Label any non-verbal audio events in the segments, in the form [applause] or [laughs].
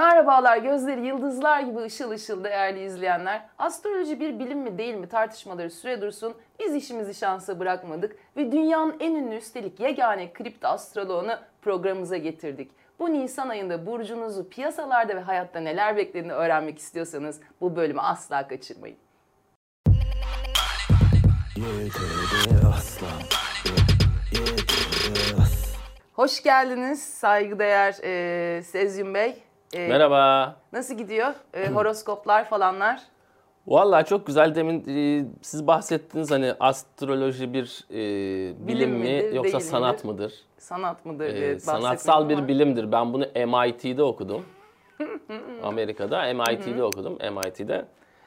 Merhabalar gözleri yıldızlar gibi ışıl ışıl değerli izleyenler. Astroloji bir bilim mi değil mi tartışmaları süre dursun. Biz işimizi şansa bırakmadık ve dünyanın en ünlü üstelik yegane kripto astroloğunu programımıza getirdik. Bu Nisan ayında burcunuzu piyasalarda ve hayatta neler beklediğini öğrenmek istiyorsanız bu bölümü asla kaçırmayın. Hoş geldiniz saygıdeğer e, Sezyum Bey. E, Merhaba. Nasıl gidiyor? E, horoskoplar falanlar. Vallahi çok güzel demin e, siz bahsettiniz hani astroloji bir e, bilim, Bilim mi midir, yoksa sanat midir? mıdır? Sanat mıdır E, diye sanatsal bir ama bilimdir. Ben bunu MIT'de okudum. [laughs] Amerika'da MIT'de okudum. MIT'de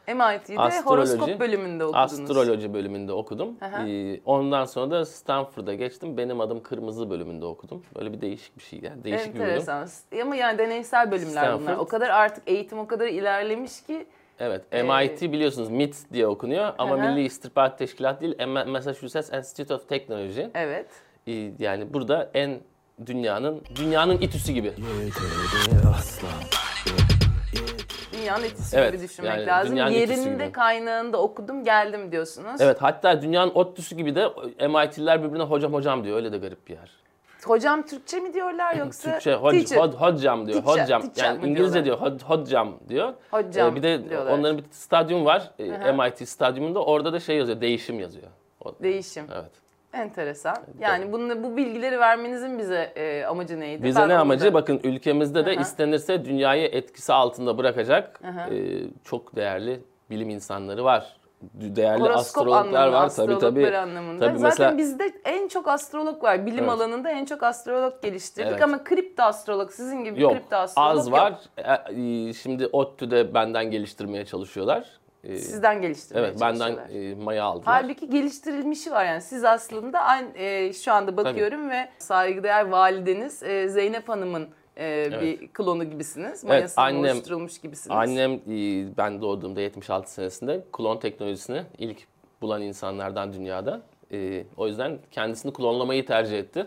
MIT'de astroloji- horoskop bölümünde okudunuz. astroloji bölümünde okudum. Aha. E, ondan sonra da Stanford'a geçtim. Benim adım Kırmızı bölümünde okudum. Böyle bir değişik bir şey yani. Değişik bir bölüm. Enteresan. Ama yani deneysel bölümler bunlar. Stanford. O kadar artık eğitim o kadar ilerlemiş ki Evet, Ee, MIT biliyorsunuz MIT diye okunuyor ama hı. Milli İstihbarat Teşkilatı değil, M- Massachusetts Institute of Technology. evet. Ee, Yani burada en dünyanın dünyanın itüsü gibi. Dünyanın etkisi Evet, gibi düşünmek yani lazım. Yerinde kaynağında okudum geldim diyorsunuz. Evet, hatta dünyanın ODTÜ'sü gibi de MIT'liler birbirine hocam hocam diyor. Öyle de garip bir yer. Hocam Türkçe mi diyorlar [laughs] yoksa Türkçe hoc, teacher? hocam diyor. Teacher, hocam teacher yani İngilizce diyor. hod- hocam diyor. Hocam bir de diyorlar. onların bir stadyum var. e, hı. MIT stadyumunda. Orada da şey yazıyor. Değişim yazıyor. O- Değişim. Evet. Enteresan. Yani bunu, bu bilgileri vermenizin bize e, amacı neydi? Bize Ben ne amacı? da- Bakın ülkemizde de hı. istenirse dünyayı etkisi altında bırakacak e, çok değerli bilim insanları var. Değerli Horoskop astrologlar var tabii tabii. anlamında. Tabii Zaten mesela- bizde en çok astrolog var. Bilim Evet. alanında en çok astrolog geliştirdik Evet. ama kripto astrolog sizin gibi Yok kripto astrolog az yok. var. E, e, Şimdi ODTÜ'de benden geliştirmeye çalışıyorlar. E, Sizden geliştirmeye evet benden e, maya aldılar. Halbuki geliştirilmişi var yani. Siz aslında aynı e, şu anda bakıyorum ve saygıdeğer valideniz e, Zeynep Hanım'ın e, bir klonu gibisiniz. Mayasından annem- oluşturulmuş gibisiniz. Annem e, ben doğduğumda 76 senesinde klon teknolojisini ilk bulan insanlardan dünyada. E, o yüzden kendisini klonlamayı tercih etti.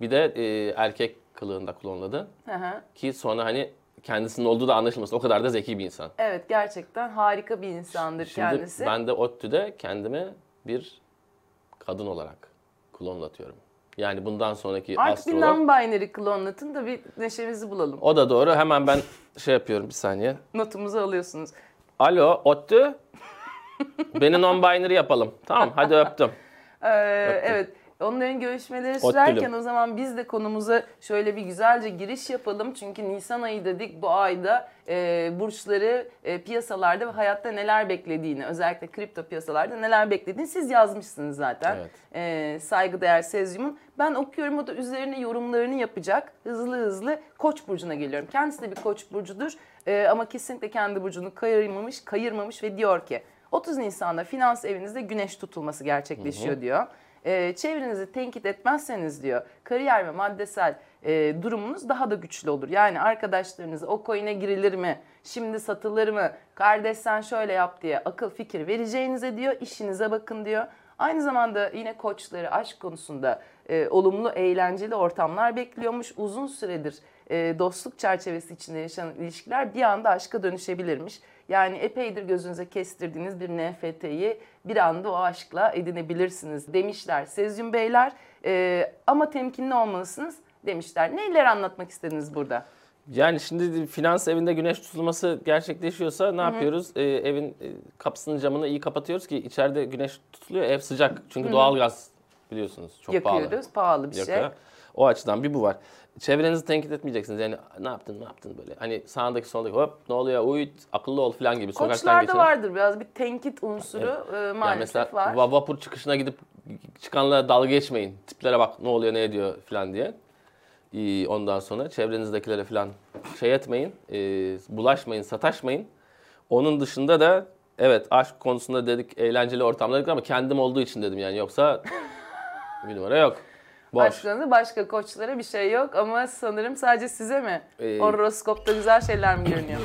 Bir de e, erkek kılığında klonladı. Hı hı. Ki sonra hani kendisinin olduğu da anlaşılmasın. O kadar da zeki bir insan. Evet gerçekten harika bir insandır Şimdi kendisi. ben de ODTÜ'de kendimi bir kadın olarak klonlatıyorum. Yani bundan sonraki Artık bir astrolog. non-binary klonlatın da bir neşemizi bulalım. O da doğru. Hemen ben şey yapıyorum bir saniye. Notumuzu alıyorsunuz. Alo ODTÜ. [laughs] Beni non-binary yapalım. Tamam hadi öptüm. Ee, evet. Onların görüşmeleri sürerken o zaman biz de konumuza şöyle bir güzelce giriş yapalım. Çünkü Nisan ayı dedik bu ayda e, burçları e, piyasalarda ve hayatta neler beklediğini özellikle kripto piyasalarda neler beklediğini siz yazmışsınız zaten. Evet. E, saygıdeğer Sezyum'un. Ben okuyorum o da üzerine yorumlarını yapacak. Hızlı hızlı Koç burcuna geliyorum. Kendisi de bir Koç burcudur E, ama kesinlikle kendi burcunu kayırmamış, kayırmamış ve diyor ki 30 Nisan'da finans evinizde güneş tutulması gerçekleşiyor diyor. E, çevrenizi tenkit etmezseniz diyor kariyer ve maddesel e, durumunuz daha da güçlü olur. Yani arkadaşlarınıza o coin'e girilir mi, şimdi satılır mı, kardeş sen şöyle yap diye akıl fikir vereceğinize diyor, işinize bakın diyor. Aynı zamanda yine koçları aşk konusunda e, olumlu, eğlenceli ortamlar bekliyormuş. Uzun süredir e, dostluk çerçevesi içinde yaşanan ilişkiler bir anda aşka dönüşebilirmiş. Yani epeydir gözünüze kestirdiğiniz bir NFT'yi bir anda o aşkla edinebilirsiniz demişler Sezyum Beyler. E, ama temkinli olmalısınız demişler. Neler anlatmak istediniz burada? Yani şimdi finans evinde güneş tutulması gerçekleşiyorsa ne yapıyoruz? Ee, evin e, kapısının camını iyi kapatıyoruz ki içeride güneş tutuluyor. Ev sıcak. Çünkü doğalgaz biliyorsunuz çok Yakıyoruz, pahalı. pahalı, bir şey. O açıdan bir bu var. Çevrenizi tenkit etmeyeceksiniz. Yani ne yaptın ne yaptın böyle. Hani sağındaki soldaki hop ne oluyor uyut akıllı ol falan gibi Koçlarda geçen. vardır biraz bir tenkit unsuru e, Yani maalesef mesela var. va- vapur çıkışına gidip çıkanlara dalga geçmeyin. Tiplere bak ne oluyor ne ediyor falan diye. Ee, Ondan sonra çevrenizdekilere falan şey etmeyin. e, bulaşmayın, sataşmayın. Onun dışında da evet aşk konusunda dedik eğlenceli ortamlar dedik ama kendim olduğu için dedim yani yoksa bir numara yok. Boş. Başka koçlara bir şey yok ama sanırım sadece size mi? Ee, Horoskopta güzel şeyler mi görünüyor?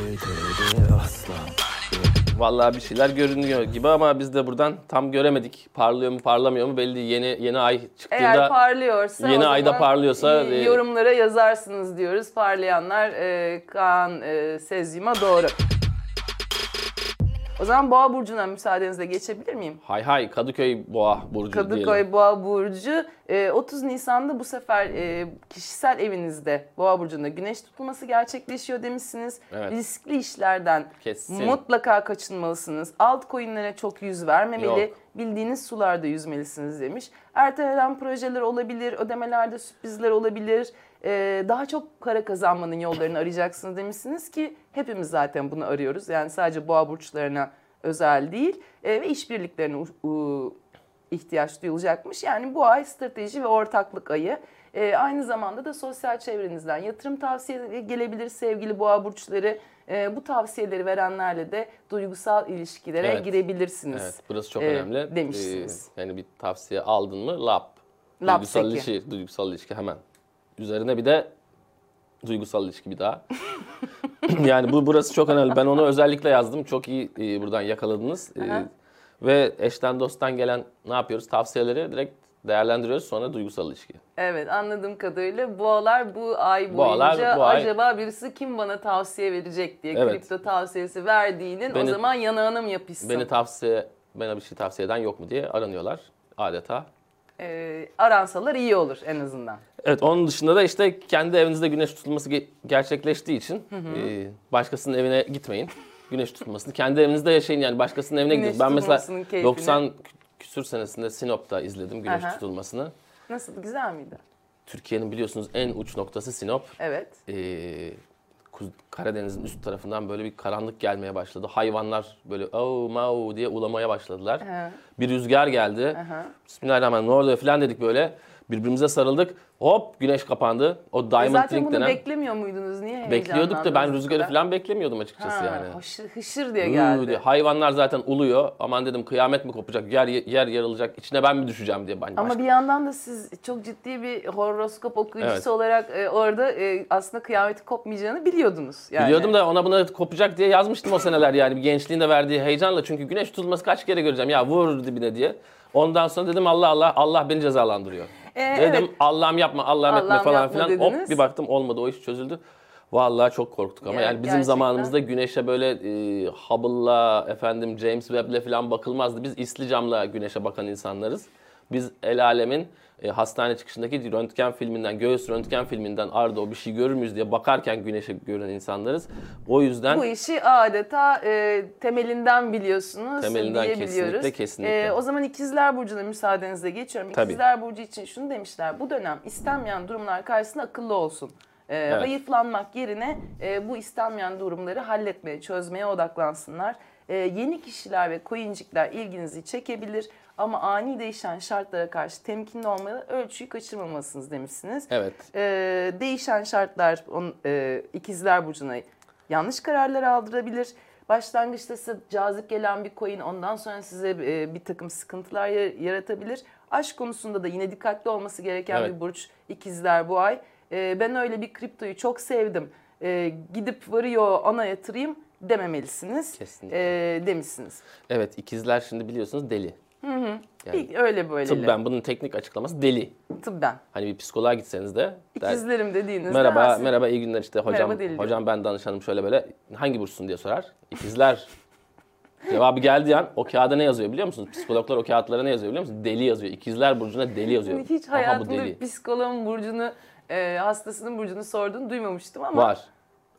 Vallahi bir şeyler görünüyor gibi ama biz de buradan tam göremedik. Parlıyor mu parlamıyor mu belli değil. Yeni yeni ay Eğer çıktığında parlıyorsa yeni ayda parlıyorsa, e, yorumlara yazarsınız diyoruz. Parlayanlar e, Kaan e, Sezyum'a doğru. O zaman Boğa burcuna müsaadenizle geçebilir miyim? hay hay Kadıköy Boğa burcu Kadıköy diyelim. Boğa burcu e, 30 Nisan'da bu sefer e, kişisel evinizde Boğa burcunda güneş tutulması gerçekleşiyor demişsiniz. Evet. Riskli işlerden Kesin. mutlaka kaçınmalısınız. Altcoin'lere çok yüz vermemeli. Yok. Bildiğiniz sularda yüzmelisiniz demiş. Ertelenen projeler olabilir, ödemelerde sürprizler olabilir. E, daha çok para kazanmanın yollarını arayacaksınız demişsiniz ki hepimiz zaten bunu arıyoruz. Yani sadece boğa burçlarına özel değil E, ve işbirliklerine ihtiyaç duyulacakmış. Yani bu ay strateji ve ortaklık ayı. Ee, aynı zamanda da sosyal çevrenizden yatırım tavsiyeleri gelebilir sevgili boğa burçları. Ee, bu tavsiyeleri verenlerle de duygusal ilişkilere Evet. girebilirsiniz. Evet burası çok Ee, önemli. demişsiniz. Ee, yani bir tavsiye aldın mı lap. Lap duygusal ilişki, duygusal ilişki hemen. Üzerine bir de duygusal ilişki bir daha. [laughs] yani bu burası çok önemli. Ben onu özellikle yazdım. Çok iyi e, buradan yakaladınız. E, ve eşten dosttan gelen ne yapıyoruz? Tavsiyeleri direkt değerlendiriyoruz. Sonra duygusal ilişki. Evet anladığım kadarıyla boğalar bu ay boyunca Boğalar bu ay- acaba birisi kim bana tavsiye verecek diye Evet. kripto tavsiyesi verdiğinin o Beni- zaman yanağına mı yapışsın? Beni tavsiye, bana bir şey tavsiye eden yok mu diye aranıyorlar adeta. Ee, aransalar iyi olur en azından. Evet onun dışında da işte kendi evinizde güneş tutulması ge- gerçekleştiği için e, başkasının evine gitmeyin. Güneş tutulmasını kendi evinizde yaşayın yani başkasının evine Güneş gidin. Ben mesela tutulmasının keyfini. 90 kü- küsür senesinde Sinop'ta izledim güneş Aha. tutulmasını. Nasıl güzel miydi? Türkiye'nin biliyorsunuz en uç noktası Sinop. Evet. E, Kuz- Karadeniz'in üst tarafından böyle bir karanlık gelmeye başladı. Hayvanlar böyle au mau diye ulamaya başladılar. Aha. Bir rüzgar geldi. Aha. Bismillahirrahmanirrahim ne oluyor falan dedik böyle. Birbirimize sarıldık. Hop güneş kapandı. O E Diamond zaten Ring bunu denen. beklemiyor muydunuz? Niye Bekliyorduk da ben rüzgarı falan beklemiyordum açıkçası Ha, yani. Hışır, hışır diye geldi. diye. Hayvanlar zaten uluyor. Aman dedim kıyamet mi kopacak, yer yer yarılacak, içine ben mi düşeceğim diye. Ben Ama başka- bir yandan da siz çok ciddi bir horoskop okuyucusu Evet. olarak e, orada e, aslında kıyameti kopmayacağını biliyordunuz. Yani. Biliyordum da ona buna kopacak diye yazmıştım o seneler yani. Bir gençliğin de verdiği heyecanla. Çünkü güneş tutulması kaç kere göreceğim ya vur dibine diye. Ondan sonra dedim Allah Allah Allah beni cezalandırıyor. E, dedim evet. Allah'ım yapma Allah'ım etme Allah'ım falan filan. Hop bir baktım olmadı o iş çözüldü. Vallahi çok korktuk ama Ya, yani bizim gerçekten. zamanımızda güneşe böyle e, Hubble'la efendim James Webb'le falan bakılmazdı. Biz isli camla güneşe bakan insanlarız. Biz el alemin e, hastane çıkışındaki röntgen filminden, göğüs röntgen filminden arda o bir şey görür müyüz diye bakarken güneşe gören insanlarız. O yüzden Bu işi adeta e, temelinden biliyorsunuz Temelinden kesinlikle, kesinlikle. E, o zaman ikizler burcuna müsaadenizle geçiyorum. Tabii. İkizler burcu için şunu demişler. Bu dönem istenmeyen durumlar karşısında akıllı olsun. E, Evet. Hayıflanmak yerine e, bu istenmeyen durumları halletmeye, çözmeye odaklansınlar. E, yeni kişiler ve coincikler ilginizi çekebilir ama ani değişen şartlara karşı temkinli olmalı, ölçüyü kaçırmamalısınız demişsiniz. evet Ee, değişen şartlar on, e, ikizler burcuna yanlış kararlar aldırabilir. Başlangıçta size cazip gelen bir coin ondan sonra size e, bir takım sıkıntılar ya- yaratabilir. Aşk konusunda da yine dikkatli olması gereken Evet. bir burç ikizler bu ay. E, ben öyle bir kriptoyu çok sevdim. E, gidip varıyor ona yatırayım dememelisiniz. Kesinlikle. E, demişsiniz. evet ikizler şimdi biliyorsunuz deli. Yani İlk öyle böyle. tıbben bunun teknik açıklaması deli. Tıbben. Hani bir psikoloğa gitseniz de der, İkizlerim dediğinizde merhaba ha, siz- merhaba iyi günler işte hocam Merhaba deli hocam ben danışanım şöyle böyle hangi burçsun diye sorar. İkizler. [laughs] Cevabı geldiği an o kağıda ne yazıyor biliyor musunuz? Psikologlar o kağıtlara ne yazıyor biliyor musunuz? Deli yazıyor. İkizler burcuna deli yazıyor. Hiç Aha hayatımda bir psikoloğun burcunu, e, hastasının burcunu sorduğunu duymamıştım ama Var.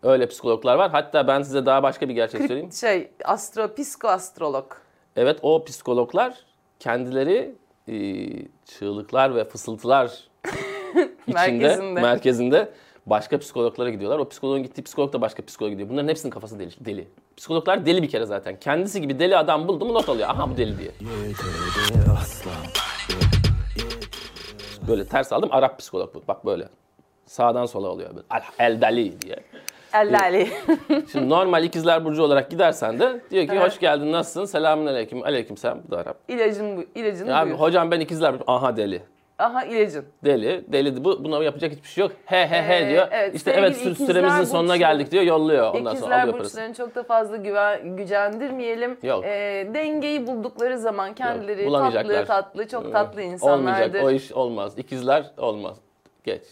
Öyle psikologlar var. Hatta ben size daha başka bir gerçek söyleyeyim. şey astro psikoastrolog. Evet o psikologlar kendileri e, çığlıklar ve fısıltılar [laughs] içinde Merkezinde. merkezinde. başka psikologlara gidiyorlar. O psikologun gittiği psikolog da başka psikologa gidiyor. Bunların hepsinin kafası deli. deli. Psikologlar deli bir kere zaten. Kendisi gibi deli adam buldu mu not alıyor. Aha bu deli diye. Böyle ters aldım Arap psikolog bu. Bak böyle. Sağdan sola oluyor. Böyle. El deli diye. Ellali. Şimdi normal ikizler burcu olarak gidersen de diyor ki Evet. hoş geldin nasılsın? Selamun aleyküm. Aleyküm selam. Bu da Arap. İlacın bu. İlacını Ya abi buyur. hocam ben ikizler burcu. Aha deli. Aha ilacın. Deli. Deli bu buna yapacak hiçbir şey yok. He he he Ee, diyor. evet, işte evet sü- süremizin sonuna geldik diyor. Yolluyor. Ondan sonra İkizler alıyor parasını. burçlarını çok da fazla güven, gücendirmeyelim. Yok. Ee, dengeyi buldukları zaman kendileri tatlı tatlı çok tatlı insanlardır. Olmayacak. O iş olmaz. İkizler olmaz. Geç.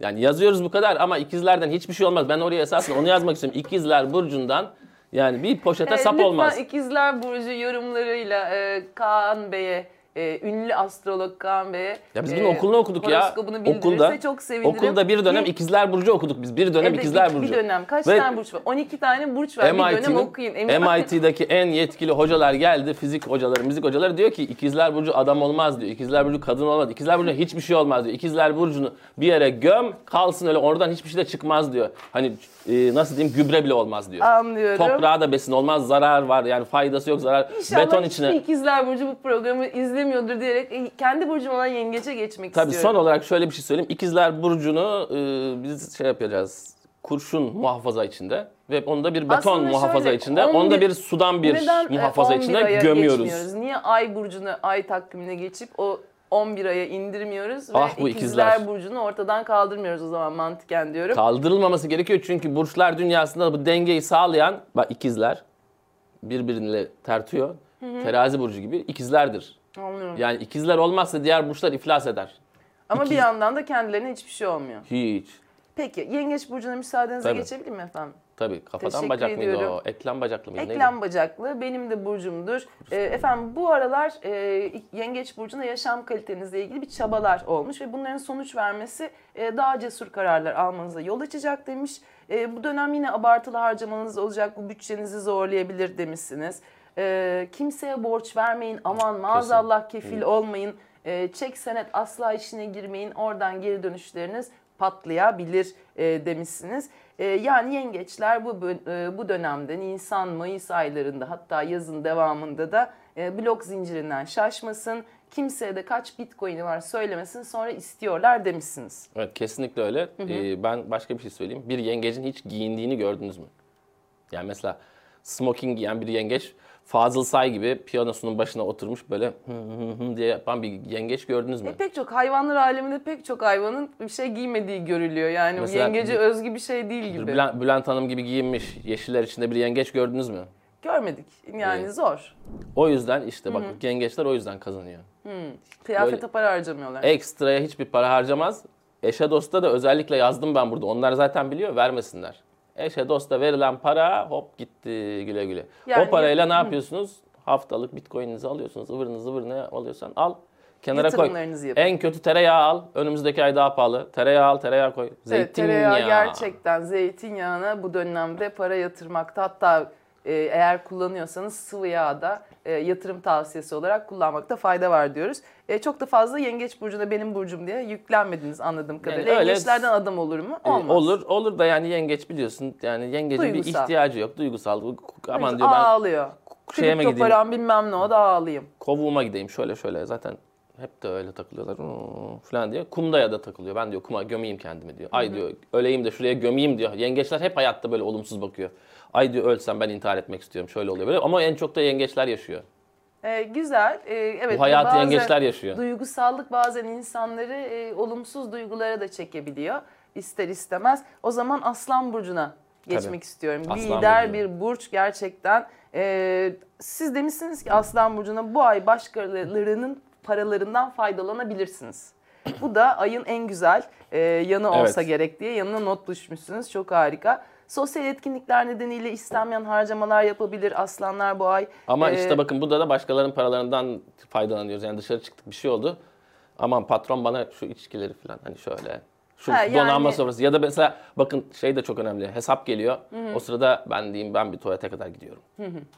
Yani yazıyoruz bu kadar ama ikizlerden hiçbir şey olmaz. Ben oraya esasında onu yazmak istiyorum. İkizler burcundan yani bir poşete Ee, sap lütfen olmaz. ikizler burcu yorumlarıyla e, Kaan Bey'e e, ünlü astrolog Kaan Bey'e Ya biz e, bunun okulunu okuduk ya. Okulda, çok sevinirim. okulda bir dönem Ki- ikizler burcu okuduk biz. Bir dönem Evet, ikizler bir, burcu. Bir dönem. Kaç Ve tane burç var? 12 tane burç var. bir dönem MIT'nin okuyun. MIT'deki en yetkili hocalar geldi. Fizik hocaları, müzik hocaları diyor ki ikizler burcu adam olmaz diyor. İkizler burcu kadın olmaz. İkizler burcu hiçbir şey olmaz diyor. İkizler burcunu bir yere göm kalsın öyle oradan hiçbir şey de çıkmaz diyor. Hani e, nasıl diyeyim gübre bile olmaz diyor. Anlıyorum. Toprağa da besin olmaz, zarar var. Yani faydası yok, zarar. İnşallah Beton içine. ikizler burcu bu programı izlemiyordur diyerek e, kendi burcum olan yengece geçmek Tabii istiyorum. son olarak şöyle bir şey söyleyeyim. İkizler burcunu e, biz şey yapacağız. Kurşun muhafaza içinde ve onda bir beton Aslında muhafaza şöyle, içinde. 11 Onda bir sudan bir Neden e, muhafaza 11 içinde gömüyoruz. geçmiyoruz? Niye ay burcunu ay takvimine geçip o 11 aya indirmiyoruz ve Ah bu ikizler, ikizler. burcunu ortadan kaldırmıyoruz o zaman mantıken diyorum. Kaldırılmaması gerekiyor çünkü burçlar dünyasında bu dengeyi sağlayan bak ikizler birbiriyle tertiyor. Terazi burcu gibi ikizlerdir. Anlıyorum. Yani ikizler olmazsa diğer burçlar iflas eder. Ama ikiz- bir yandan da kendilerine hiçbir şey olmuyor. Hiç. Peki yengeç burcuna müsaadenize Tabii. geçebilir mi efendim? Tabii kafadan Teşekkür bacak mıydı o? Eklem bacaklı mıydı? neydi? Eklem bacaklı benim de burcumdur. Ee, efendim bu aralar e, yengeç burcunda yaşam kalitenizle ilgili bir çabalar olmuş ve bunların sonuç vermesi e, daha cesur kararlar almanıza yol açacak demiş. E, bu dönem yine abartılı harcamanız olacak, bu bütçenizi zorlayabilir demişsiniz. E, kimseye borç vermeyin, aman maazallah kefil olmayın, e, çek senet asla işine girmeyin, oradan geri dönüşleriniz patlayabilir e, demişsiniz. E, yani yengeçler bu e, bu dönemde Nisan, Mayıs aylarında hatta yazın devamında da e, blok zincirinden şaşmasın. Kimseye de kaç bitcoin'i var söylemesin sonra istiyorlar demişsiniz. Evet kesinlikle öyle. Ee, ben başka bir şey söyleyeyim. Bir yengecin hiç giyindiğini gördünüz mü? Yani mesela smoking giyen bir yengeç Fazıl Say gibi piyanosunun başına oturmuş böyle hı hı hı diye yapan bir yengeç gördünüz mü? E, pek çok hayvanlar aleminde pek çok hayvanın bir şey giymediği görülüyor. Yani Mesela yengece özgü bir şey değil gibi. Bülent, Bülent Hanım gibi giyinmiş yeşiller içinde bir yengeç gördünüz mü? Görmedik. Yani Evet. zor. O yüzden işte bak yengeçler o yüzden kazanıyor. Kıyafete Böyle- para harcamıyorlar. Ekstraya hiçbir para harcamaz. Eşe dosta da özellikle yazdım ben burada. Onlar zaten biliyor vermesinler. Eşe dosta verilen para hop gitti güle güle. Yani- o parayla ne yapıyorsunuz? Haftalık bitcoin'inizi alıyorsunuz. ıvırını zıvırını alıyorsan al. Kenara koy. Yapın. En kötü tereyağı al. Önümüzdeki ay daha pahalı. Tereyağı al, tereyağı koy. Evet, Zeytinyağı. tereyağı gerçekten zeytinyağına bu dönemde para yatırmakta hatta e, eğer kullanıyorsanız sıvı yağ da e, yatırım tavsiyesi olarak kullanmakta fayda var diyoruz. E, çok da fazla yengeç burcuna benim burcum diye yüklenmediniz anladığım kadarıyla. öyle- Yengeçlerden adam olur mu? Ee, Olmaz. Olur, olur da yani yengeç biliyorsun. Yani yengecin bir Duygusal. ihtiyacı yok. Duygusal. Aman diyor ben Ağlıyor. şeye mi Kripto gideyim? bilmem ne o da ağlayayım. kovuğuma gideyim şöyle şöyle zaten hep de öyle takılıyorlar falan diye. Kumdaya da takılıyor. Ben diyor kuma gömeyim kendimi diyor. Ay diyor öleyim de şuraya gömeyim diyor. Yengeçler hep hayatta böyle olumsuz bakıyor. Ay diyor ölsem ben intihar etmek istiyorum. Şöyle oluyor böyle ama en çok da yengeçler yaşıyor. E, güzel. E, evet. Bu hayatı bazen yengeçler yaşıyor. Duygusallık bazen insanları e, olumsuz duygulara da çekebiliyor. ister istemez. O zaman Aslan Burcu'na geçmek Tabii. istiyorum. Aslan Lider Burcu. bir burç gerçekten. E, siz demişsiniz ki Aslan Burcu'na bu ay başkalarının paralarından faydalanabilirsiniz. Bu da ayın en güzel e, yanı olsa Evet. gerek diye yanına not düşmüşsünüz. Çok harika. Sosyal etkinlikler nedeniyle istenmeyen harcamalar yapabilir aslanlar bu ay. Ama E, işte bakın burada da başkalarının paralarından faydalanıyoruz. Yani dışarı çıktık bir şey oldu. Aman patron bana şu içkileri falan hani şöyle şu Ha, yani- donanma sofrası ya da mesela bakın şey de çok önemli. Hesap geliyor. O sırada ben diyeyim ben bir tuvalete kadar gidiyorum.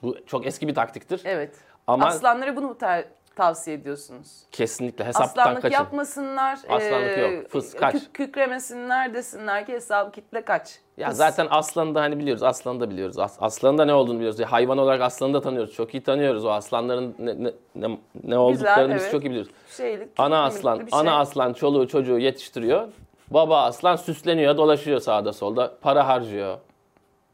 Bu çok eski bir taktiktir. Evet. Ama Aslanlara bunu ter- tavsiye ediyorsunuz? kesinlikle hesaptan Aslanlık kaçın. yapmasınlar. Aslanlık yok. Fıs, kaç. kük- kükremesinler desinler ki hesap kitle kaç. Ya Fıs. zaten aslanı da hani biliyoruz. Aslanı da biliyoruz. As- aslanın da ne olduğunu biliyoruz. Ya hayvan olarak aslanı da tanıyoruz. Çok iyi tanıyoruz. O aslanların ne, ne, ne, ne olduklarını biz evet. çok iyi biliyoruz. Şeylik, Ana aslan, bir ana şey. aslan çoluğu çocuğu yetiştiriyor. Baba aslan süsleniyor, dolaşıyor sağda solda. Para harcıyor.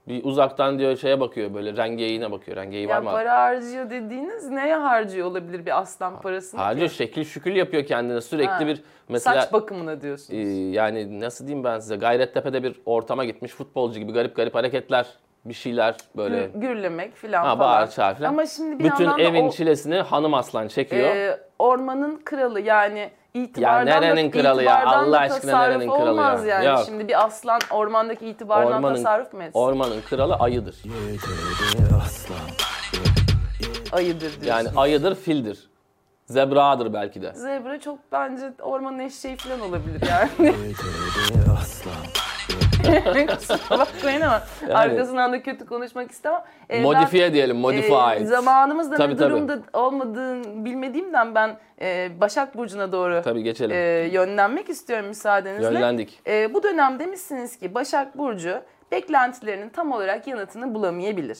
Bir uzaktan diyor şeye bakıyor böyle rengeyiğine bakıyor. Rengeyi var Ya mı? para harcıyor dediğiniz neye harcıyor olabilir bir aslan parasını? Harcıyor ki? şekil şükül yapıyor kendine sürekli Ha. bir mesela Saç bakımına diyorsunuz. e, yani nasıl diyeyim ben size Gayrettepe'de bir ortama gitmiş futbolcu gibi garip garip hareketler bir şeyler böyle Gür- gürlemek filan ha, falan. bağır çağır falan. Ama şimdi bir Bütün yandan da evin o, çilesini hanım aslan çekiyor. e, ormanın kralı yani itibardan Ya nerenin da, kralı ya? Allah aşkına nerenin kralı olmaz ya? yani. Yok. Şimdi bir aslan ormandaki itibardan tasarruf mu etsin? ormanın kralı ayıdır. Ayıdır diyorsun. Yani ayıdır, fildir. Zebradır belki de. Zebra çok bence ormanın eşeği falan olabilir yani. [laughs] Kusura bakmayın ama arkasından da kötü konuşmak istemem. Ee, ben- Modifiye diyelim, modified. Ee, zamanımızda Tabii, ne tabii. durumda olmadığını bilmediğimden ben e, Başak Burcu'na doğru Tabii geçelim. e, yönlenmek istiyorum müsaadenizle. Yönlendik. E, bu dönem demişsiniz ki Başak Burcu beklentilerinin tam olarak yanıtını bulamayabilir.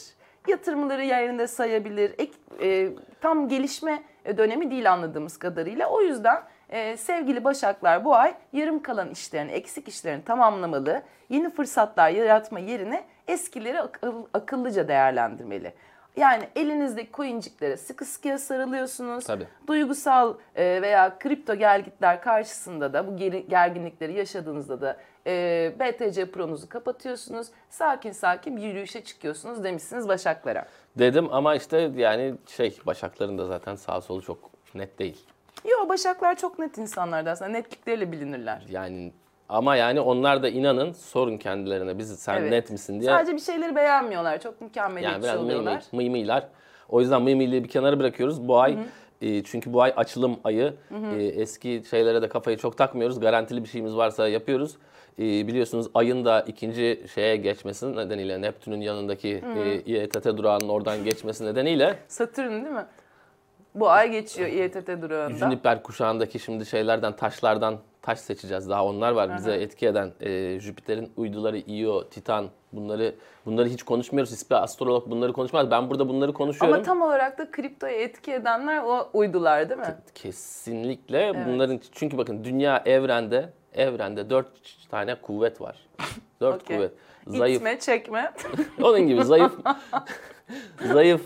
Yatırımları yerinde sayabilir. Ek, e, tam gelişme dönemi değil anladığımız kadarıyla. O yüzden e, sevgili Başaklar bu ay yarım kalan işlerini, eksik işlerini tamamlamalı. Yeni fırsatlar yaratma yerine eskileri akıl- akıllıca değerlendirmeli. Yani elinizdeki coinciklere sıkı sıkıya sarılıyorsunuz. Tabii. Duygusal e, veya kripto gelgitler karşısında da bu gerginlikleri yaşadığınızda da e, BTC Pro'nuzu kapatıyorsunuz. Sakin sakin bir yürüyüşe çıkıyorsunuz demişsiniz Başaklara. Dedim ama işte yani şey Başakların da zaten sağ solu çok net değil. Yo Başaklar çok net insanlardı aslında. Netlikleriyle bilinirler. Yani ama yani onlar da inanın sorun kendilerine biz sen Evet. net misin diye. Sadece bir şeyleri beğenmiyorlar. Çok mükemmeliyetçi yani biraz mıy oluyorlar. mıy, mıy mıylar. O yüzden mıy mıylığı bir kenara bırakıyoruz. Bu ay e, çünkü bu ay açılım ayı. E, eski şeylere de kafayı çok takmıyoruz. Garantili bir şeyimiz varsa yapıyoruz. E, biliyorsunuz ayın da ikinci şeye geçmesi nedeniyle Neptün'ün yanındaki e, İETT durağının oradan geçmesi nedeniyle Satürn değil mi? Bu ay geçiyor İETT durağında. Juniper kuşağındaki şimdi şeylerden, taşlardan taş seçeceğiz. Daha onlar var bize etki eden. E, Jüpiter'in uyduları Io, Titan bunları bunları hiç konuşmuyoruz. Hiçbir astrolog bunları konuşmaz. Ben burada bunları konuşuyorum. Ama tam olarak da kriptoya etki edenler o uydular değil mi? Kesinlikle bunların çünkü bakın dünya evrende evrende dört tane kuvvet var. [laughs] Dört Okey. kuvvet. Zayıf. İtme, çekme. [laughs] Onun gibi zayıf [laughs] zayıf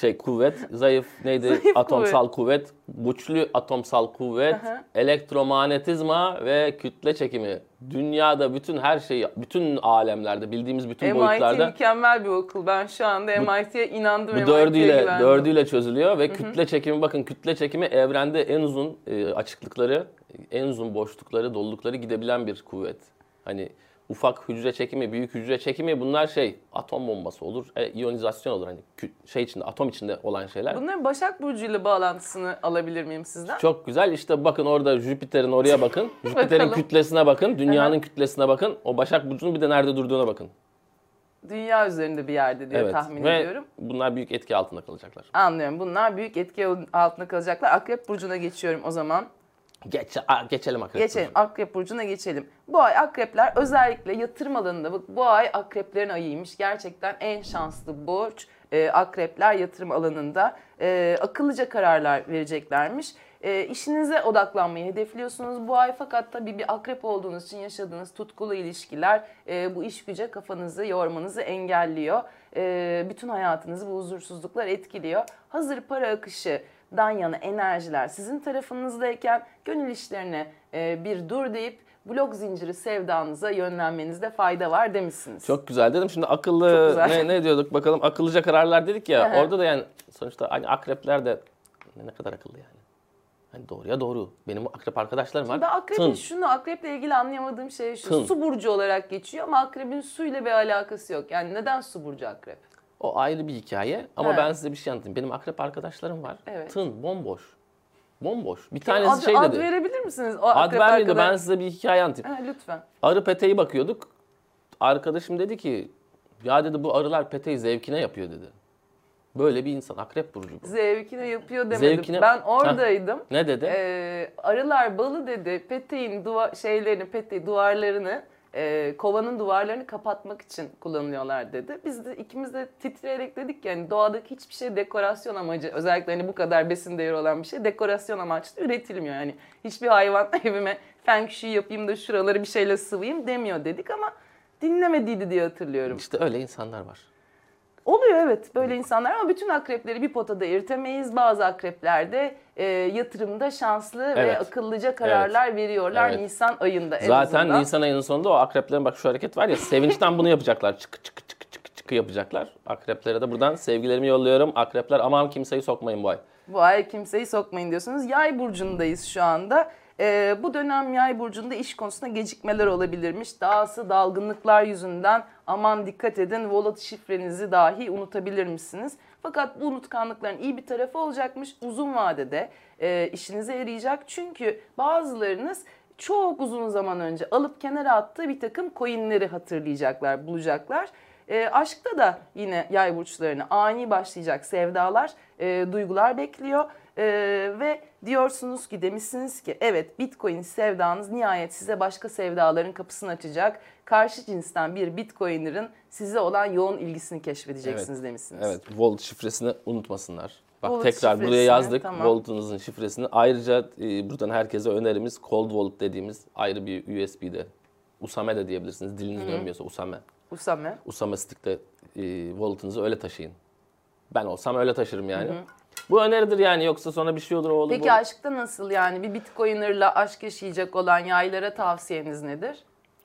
şey kuvvet, zayıf neydi? [laughs] Zayıf atomsal kuvvet. güçlü atomsal kuvvet, elektromanyetizma ve kütle çekimi. Dünyada bütün her şeyi, bütün alemlerde, bildiğimiz bütün MIT boyutlarda mükemmel bir okul. Ben şu anda MIT'ye inandım. bu dördüyle güvendim. dördüyle çözülüyor ve kütle çekimi bakın kütle çekimi evrende en uzun e, açıklıkları, en uzun boşlukları, dolulukları gidebilen bir kuvvet. Hani ufak hücre çekimi, büyük hücre çekimi bunlar şey atom bombası olur, e, iyonizasyon olur hani şey içinde atom içinde olan şeyler. Bunların Başak Burcu ile bağlantısını alabilir miyim sizden? Çok güzel. İşte bakın orada Jüpiter'in oraya bakın. [laughs] Jüpiter'in kütlesine bakın. Dünyanın kütlesine bakın. O Başak Burcu'nun bir de nerede durduğuna bakın. Dünya üzerinde bir yerde diye Evet. tahmin Ve ediyorum. bunlar büyük etki altında kalacaklar. Anlıyorum. Bunlar büyük etki altında kalacaklar. Akrep Burcu'na geçiyorum o zaman. Geç, a- geçelim akrep. Geçelim. Akrep Burcu'na geçelim. Bu ay akrepler özellikle yatırım alanında bak bu ay akreplerin ayıymış. Gerçekten en şanslı borç e, akrepler yatırım alanında e, akıllıca kararlar vereceklermiş. E, işinize odaklanmayı hedefliyorsunuz bu ay fakat tabii bir akrep olduğunuz için yaşadığınız tutkulu ilişkiler e, bu iş güce kafanızı yormanızı engelliyor. E, bütün hayatınızı bu huzursuzluklar etkiliyor. Hazır para akışı dan yana enerjiler sizin tarafınızdayken gönül işlerine e, bir dur deyip blok zinciri sevdanıza yönlenmenizde fayda var demişsiniz. Çok güzel dedim. Şimdi akıllı ne, ne diyorduk bakalım akıllıca kararlar dedik ya. Orada da yani sonuçta hani akrepler de ne kadar akıllı yani. Hani doğruya doğru. Benim akrep arkadaşlarım var. Ben akrebin Tın. şunu akreple ilgili anlayamadığım şey şu. Tın. Su burcu olarak geçiyor ama akrebin suyla bir alakası yok. Yani neden su burcu akrep? O ayrı bir hikaye ama He. ben size bir şey anlatayım. Benim akrep arkadaşlarım var. Evet. Tın, bomboş. Bomboş. Bir tanesi ad, şey ad dedi. verebilir misiniz? O Ad arkadaş- ben size bir hikaye anlatayım. Ha, lütfen. Arı peteği bakıyorduk. Arkadaşım dedi ki ya dedi bu arılar peteği zevkine yapıyor dedi. Böyle bir insan akrep burcu bu. Zevkine yapıyor demedim. Zevkine- Ben oradaydım. Ne dedi? Ee, arılar balı dedi peteğin duva şeylerini, peteği duvarlarını e, kovanın duvarlarını kapatmak için kullanıyorlar dedi. Biz de ikimiz de titreyerek dedik ki yani doğadaki hiçbir şey dekorasyon amacı özellikle hani bu kadar besin değeri olan bir şey dekorasyon amaçlı üretilmiyor. Yani hiçbir hayvan [laughs] evime feng shui yapayım da şuraları bir şeyle sıvayım demiyor dedik ama dinlemediydi diye hatırlıyorum. İşte öyle insanlar var. Oluyor evet böyle insanlar ama bütün akrepleri bir potada eritemeyiz. Bazı akrepler e, yatırımda şanslı ve Evet. akıllıca kararlar veriyorlar Evet. Nisan ayında en Zaten azından. Nisan ayının sonunda o akreplerin bak şu hareket var ya sevinçten bunu yapacaklar. Çık çık çık çık çık yapacaklar. Akreplere de buradan sevgilerimi yolluyorum. Akrepler aman kimseyi sokmayın bu ay. Bu ay kimseyi sokmayın diyorsunuz. Yay burcundayız şu anda. Ee, bu dönem yay burcunda iş konusunda gecikmeler olabilirmiş. Dahası dalgınlıklar yüzünden aman dikkat edin volat şifrenizi dahi unutabilir misiniz? Fakat bu unutkanlıkların iyi bir tarafı olacakmış. Uzun vadede e, işinize yarayacak. Çünkü bazılarınız çok uzun zaman önce alıp kenara attığı bir takım coinleri hatırlayacaklar, bulacaklar. E, aşkta da yine yay burçlarını ani başlayacak sevdalar, e, duygular bekliyor. E, ve diyorsunuz ki demişsiniz ki evet bitcoin sevdanız nihayet size başka sevdaların kapısını açacak. Karşı cinsten bir bitcoiner'ın size olan yoğun ilgisini keşfedeceksiniz Evet. demişsiniz. Evet, Volt şifresini unutmasınlar. Bak Volt tekrar buraya yazdık tamam. Volt'unuzun şifresini. Ayrıca e, buradan herkese önerimiz Cold Wallet dediğimiz ayrı bir USB'de. Usame de diyebilirsiniz. Diliniz dönmüyorsa Usame. Usame. Usame Stick'te e, Wallet'ınızı öyle taşıyın. Ben olsam öyle taşırım yani. Bu öneridir yani yoksa sonra bir şey olur o olur. Peki aşkta nasıl yani bir bitcoiner'la aşk yaşayacak olan yaylara tavsiyeniz nedir?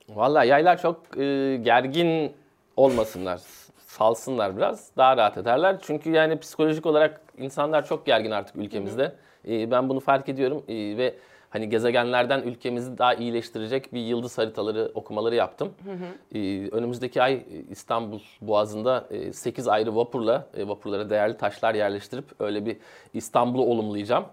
Vallahi yaylar çok e, gergin olmasınlar. Salsınlar biraz. Daha rahat ederler. Çünkü yani psikolojik olarak insanlar çok gergin artık ülkemizde. E, ben bunu fark ediyorum E, ve hani gezegenlerden ülkemizi daha iyileştirecek bir yıldız haritaları okumaları yaptım. E, önümüzdeki ay e, İstanbul Boğazı'nda 8 ayrı vapurla e, vapurlara değerli taşlar yerleştirip öyle bir İstanbul'u olumlayacağım.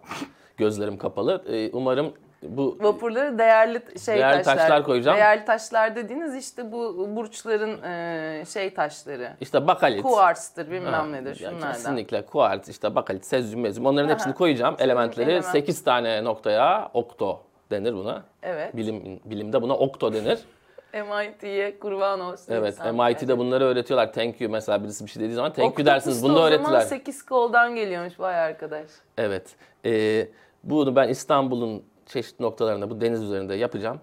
Gözlerim kapalı. E, umarım bu Vapurları değerli şey Değerli taşlar. taşlar koyacağım. Değerli taşlar dediğiniz işte bu burçların e, şey taşları. işte bakalit. Kuarstır bilmem Ha, nedir şunlardan. Kesinlikle kuart, işte bakalit, sezyum, mezyum onların hepsini Aha. koyacağım. Elementleri element. 8 tane noktaya okto denir buna. Evet. Bilim bilimde buna okto denir. [laughs] MIT'ye kurban olsun. Evet, insan. MIT'de bunları öğretiyorlar. Thank you mesela birisi bir şey dediği zaman thank you Octopus dersiniz. Bunu da O öğrettiler. zaman 8 koldan geliyormuş vay arkadaş. Evet. Ee, bunu ben İstanbul'un çeşitli noktalarında bu deniz üzerinde yapacağım.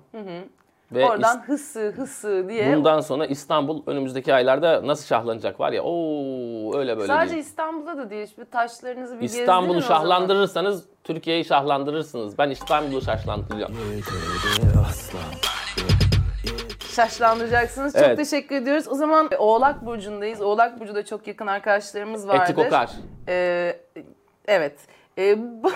Ve Oradan hısı hısı diye. bundan sonra İstanbul önümüzdeki aylarda nasıl şahlanacak var ya. Oo öyle böyle Sadece değil. İstanbul'da da değil. Bir taşlarınızı bir İstanbul'u şahlandırırsanız Türkiye'yi şahlandırırsınız. Ben İstanbul'u şahlandıracağım. Şaşlandıracaksınız. Çok Evet. teşekkür ediyoruz. O zaman Oğlak Burcu'ndayız. Oğlak Burcu'da çok yakın arkadaşlarımız vardır. Eti kokar. Ee, evet. Ee, [laughs] bu-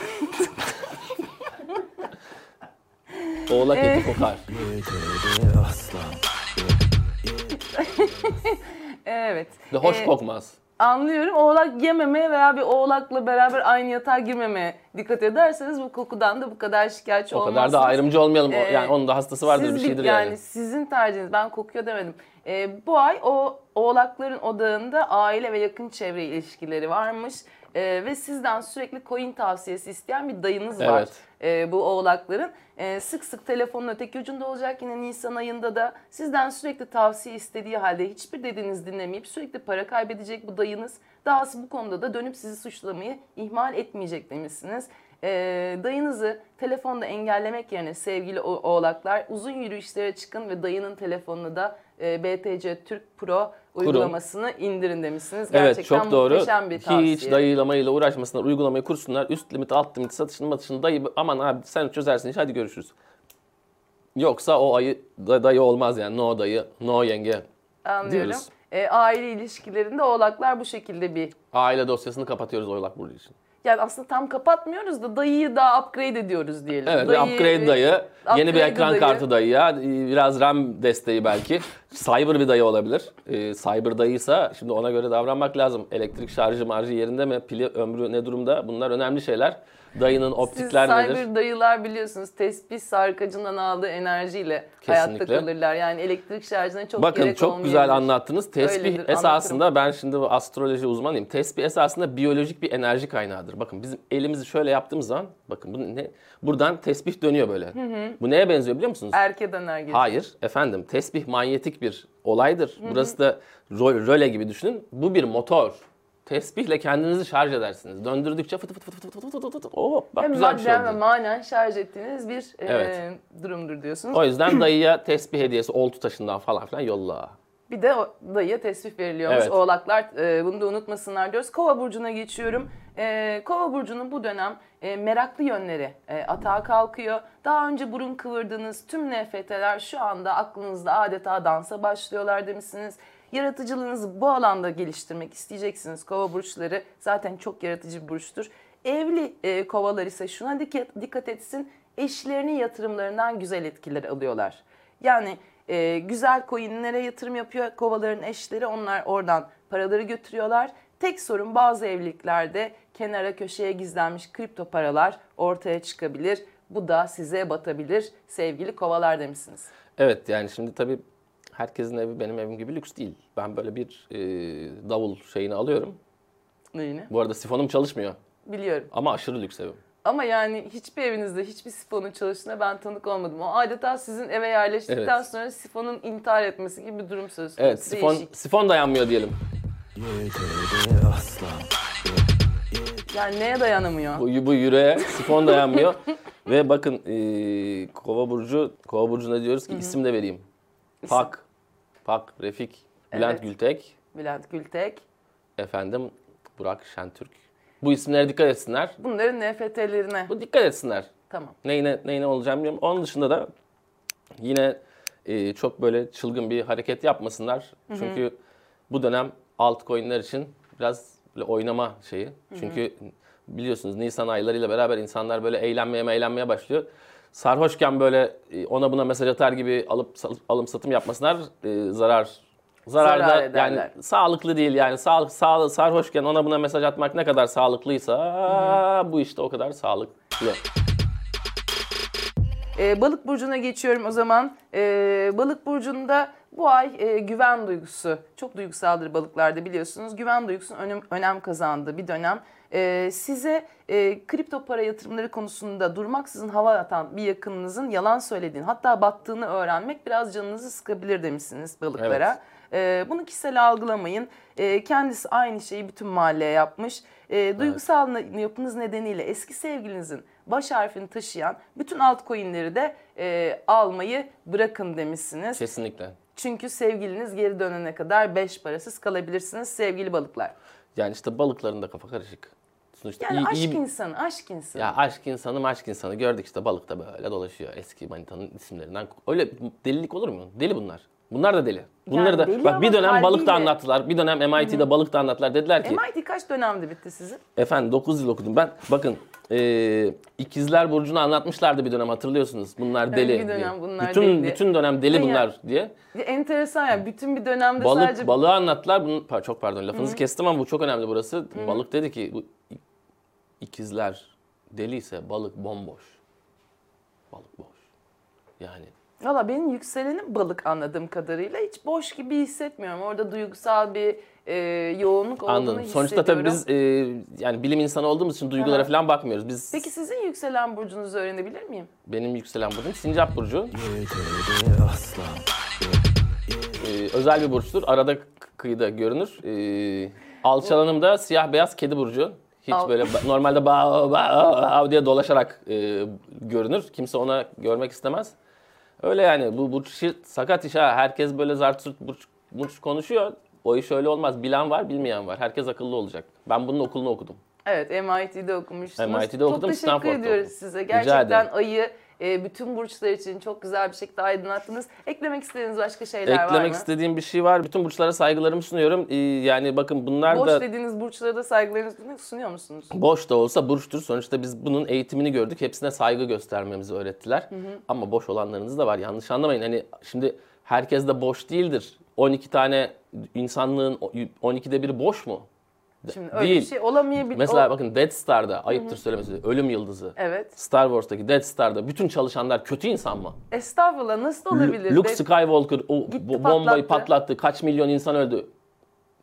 Oğlak Ee, eti kokar. [laughs] [laughs] evet. Ve hoş Ee, kokmaz. Anlıyorum. Oğlak yememeye veya bir oğlakla beraber aynı yatağa girmemeye dikkat ederseniz bu kokudan da bu kadar şikayetçi O olmazsınız. kadar da ayrımcı olmayalım. O- Ee, yani onun da hastası vardır Siz bir şeydir yani. yani. sizin tercihiniz. Ben kokuyor demedim. Ee, bu ay o oğlakların odağında aile ve yakın çevre ilişkileri varmış. Ee, ve sizden sürekli coin tavsiyesi isteyen bir dayınız var. Evet. Ee, bu oğlakların. Ee, sık sık telefonun öteki ucunda olacak yine Nisan ayında da sizden sürekli tavsiye istediği halde hiçbir dediğiniz dinlemeyip sürekli para kaybedecek bu dayınız. Dahası bu konuda da dönüp sizi suçlamayı ihmal etmeyecek demişsiniz. Ee, dayınızı telefonda engellemek yerine sevgili oğlaklar uzun yürüyüşlere çıkın ve dayının telefonunu da e, BTC Türk Pro uygulamasını indirin demişsiniz. Evet Gerçekten çok doğru. muhteşem bir tavsiye. Hiç dayılamayla uğraşmasınlar. Uygulamayı kursunlar. Üst limit alt limit satışını matışını dayı aman abi sen çözersin iş hadi görüşürüz. Yoksa o ayı da dayı olmaz yani. No dayı, no yenge. Anlıyorum. diyoruz. E, aile ilişkilerinde oğlaklar bu şekilde bir Aile dosyasını kapatıyoruz Oylak Burcu için. Yani aslında tam kapatmıyoruz da dayıyı daha upgrade ediyoruz diyelim. Evet bir upgrade dayı. Yeni bir upgrade ekran dayı. kartı dayı ya. Biraz RAM desteği belki. Cyber bir dayı olabilir. Ee, cyber dayıysa şimdi ona göre davranmak lazım. Elektrik şarjı marjı yerinde mi? Pili ömrü ne durumda? Bunlar önemli şeyler. Dayının Siz optikler cyber nedir? dayılar biliyorsunuz tespih sarkacından aldığı enerjiyle hayatta Kesinlikle. kalırlar. Yani elektrik şarjına çok Bakın gerek çok güzel anlattınız. Tesbih Öyledir, esasında ben şimdi astroloji uzmanıyım. Tesbih esasında biyolojik bir enerji kaynağıdır. Bakın bizim elimizi şöyle yaptığımız zaman bakın bu ne? Buradan tesbih dönüyor böyle. Bu neye benziyor biliyor musunuz? Erkek enerji. Hayır efendim tesbih manyetik bir olaydır. Burası da ro- röle gibi düşünün. Bu bir motor. Tesbihle kendinizi şarj edersiniz. Döndürdükçe fıtı fıtı fıtı fıtı fıtı fıtı fıtı. Oh, bak Hem güzel bir şey madden ve oldu. manen şarj ettiğiniz bir e, Evet. durumdur diyorsunuz. O yüzden dayıya tesbih hediyesi oltu taşından falan filan yolla. Bir de o dayıya tesbih veriliyormuş. Evet. Oğlaklar e, bunu da unutmasınlar diyoruz. Kova burcuna geçiyorum. E, Kova burcunun bu dönem e, meraklı yönleri e, atağa kalkıyor. Daha önce burun kıvırdığınız tüm NFT'ler şu anda aklınızda adeta dansa başlıyorlar demişsiniz. Yaratıcılığınızı bu alanda geliştirmek isteyeceksiniz. Kova burçları zaten çok yaratıcı bir burçtur. Evli e, kovalar ise şuna dikkat, dikkat etsin. Eşlerinin yatırımlarından güzel etkiler alıyorlar. Yani e, güzel coinlere yatırım yapıyor kovaların eşleri. Onlar oradan paraları götürüyorlar. Tek sorun bazı evliliklerde kenara köşeye gizlenmiş kripto paralar ortaya çıkabilir. Bu da size batabilir sevgili kovalar demişsiniz. Evet yani şimdi tabii herkesin evi benim evim gibi lüks değil. Ben böyle bir e, davul şeyini alıyorum. Neyini? Bu arada sifonum çalışmıyor Biliyorum. ama aşırı lüks evim. Ama yani hiçbir evinizde hiçbir sifonun çalıştığına ben tanık olmadım. O adeta sizin eve yerleştikten Evet. sonra sifonun intihar etmesi gibi bir durum söz konusu. Evet sifon, Değişik. sifon dayanmıyor diyelim. Yani neye dayanamıyor? Bu, bu yüreğe sifon dayanmıyor. [laughs] Ve bakın e, Kova burcu, Kova burcuna diyoruz ki isim de vereyim. Pak, Pak, Refik, Bülent Evet. Gültek, Bülent Gültek. efendim Burak Şentürk. Bu isimlere dikkat etsinler. Bunların NFT'lerine. Bu dikkat etsinler. Tamam. Neyine neyine olacağını bilmiyorum. Onun dışında da yine e, çok böyle çılgın bir hareket yapmasınlar. Çünkü bu dönem altcoin'ler için biraz böyle oynama şeyi. Çünkü biliyorsunuz Nisan aylarıyla beraber insanlar böyle eğlenmeye eğlenmeye başlıyor. Sarhoşken böyle e, ona buna mesaj atar gibi alıp alım satım yapmasınlar e, zarar zarar, Zarar ederler. yani sağlıklı değil yani sağlık sağ, sarhoşken ona buna mesaj atmak ne kadar sağlıklıysa bu işte o kadar sağlıklı. Ee, balık burcuna geçiyorum o zaman. Ee, balık burcunda bu ay e, güven duygusu çok duygusaldır balıklarda biliyorsunuz. Güven duygusunun önem, önem kazandığı bir dönem. Ee, size e, kripto para yatırımları konusunda durmaksızın hava atan bir yakınınızın yalan söylediğini hatta battığını öğrenmek biraz canınızı sıkabilir demişsiniz balıklara. Ee, bunu kişisel algılamayın. Ee, kendisi aynı şeyi bütün mahalleye yapmış. Duygusal na- yapınız nedeniyle eski sevgilinizin baş harfini taşıyan bütün altcoin'leri de e, almayı bırakın demişsiniz. Kesinlikle. Çünkü sevgiliniz geri dönene kadar beş parasız kalabilirsiniz sevgili balıklar. Yani işte balıkların da kafa karışık. Sonuçta Yani iyi, aşk iyi insanı, aşk insanı. Ya aşk insanı aşk insanı gördük işte balıkta böyle dolaşıyor eski manitanın isimlerinden. Öyle delilik olur mu? Deli bunlar. Bunlar da deli. Bunları deli da bak bir dönem balık da kalbiyle- anlattılar. Bir dönem MIT'de balık da anlattılar. Dediler ki MIT kaç dönemde bitti sizin? efendim 9 yıl okudum ben. Bakın eee ikizler burcunu anlatmışlardı bir dönem hatırlıyorsunuz. Bunlar deli. bir dönem diye. bunlar bütün, deli. Bütün dönem deli bunlar diye. Ya enteresan yani bütün bir dönemde Balık sadece balığı anlattılar. Bunun, pa- çok pardon lafınızı kestim ama bu çok önemli burası. Balık dedi ki bu ikizler deliyse balık bomboş. Balık boş. Yani Valla benim yükselenim balık anladığım kadarıyla hiç boş gibi hissetmiyorum. Orada duygusal bir e, yoğunluk olduğunu anladım. Sonuçta tabii biz e, yani bilim insanı olduğumuz için duygulara Aha. falan bakmıyoruz. Biz Peki sizin yükselen burcunuzu öğrenebilir miyim? benim yükselen burcum Sincap burcu. Ee, özel bir burçtur. Arada k- kıyıda görünür. Ee, alçalanım da siyah beyaz kedi burcu. Hiç Al- böyle ba- normalde ba ba ba diye dolaşarak e, görünür. Kimse ona görmek istemez. Öyle yani bu burç işi sakat iş ha. Herkes böyle zart zurt burç, burç konuşuyor. O iş öyle olmaz. Bilen var, bilmeyen var. Herkes akıllı olacak. Ben bunun okulunu okudum. Evet MIT'de okumuşsunuz. MIT'de okudum, Çok teşekkür Stanford'da ediyoruz okudum. size. Gerçekten ayı e, bütün burçlar için çok güzel bir şekilde aydınlattınız. Eklemek istediğiniz başka şeyler var Eklemek mı? istediğim bir şey var. Bütün burçlara saygılarımı sunuyorum. Ee, yani bakın bunlar Boş da... dediğiniz burçlara da saygılarınızı sunuyor musunuz? Boş da olsa burçtur. Sonuçta biz bunun eğitimini gördük. Hepsine saygı göstermemizi öğrettiler. Ama boş olanlarınız da var. Yanlış anlamayın. Hani şimdi herkes de boş değildir. 12 tane insanlığın 12'de biri boş mu? Şimdi öyle Değil. bir şey olamayabilir. Mesela O- bakın Death Star'da ayıptır söylemesi. Ölüm yıldızı. Evet. Star Wars'taki Death Star'da bütün çalışanlar kötü insan mı? Estağfurullah nasıl olabilir? Luke De- Skywalker o Gitti, bo- bombayı patlattı. patlattı. Kaç milyon insan öldü.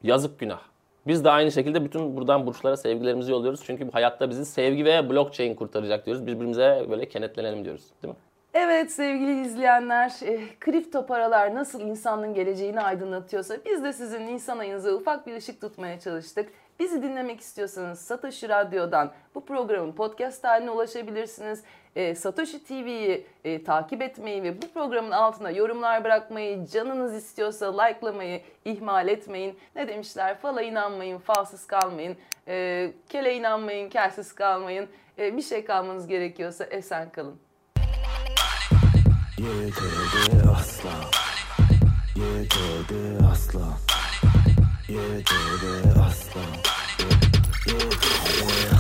Yazık günah. Biz de aynı şekilde bütün buradan burçlara sevgilerimizi yolluyoruz. Çünkü bu hayatta bizi sevgi ve blockchain kurtaracak diyoruz. Birbirimize böyle kenetlenelim diyoruz. Değil mi? Evet sevgili izleyenler, e, kripto paralar nasıl insanın geleceğini aydınlatıyorsa biz de sizin Nisan ayınıza ufak bir ışık tutmaya çalıştık. Bizi dinlemek istiyorsanız Satoshi Radyo'dan bu programın podcast haline ulaşabilirsiniz. E, Satoshi TV'yi e, takip etmeyi ve bu programın altına yorumlar bırakmayı, canınız istiyorsa likelamayı ihmal etmeyin. Ne demişler? Fala inanmayın, falsız kalmayın. E, kele inanmayın, kelsiz kalmayın. E, bir şey kalmanız gerekiyorsa esen kalın. Yetedi asla Yetedi asla Yetedi asla Power.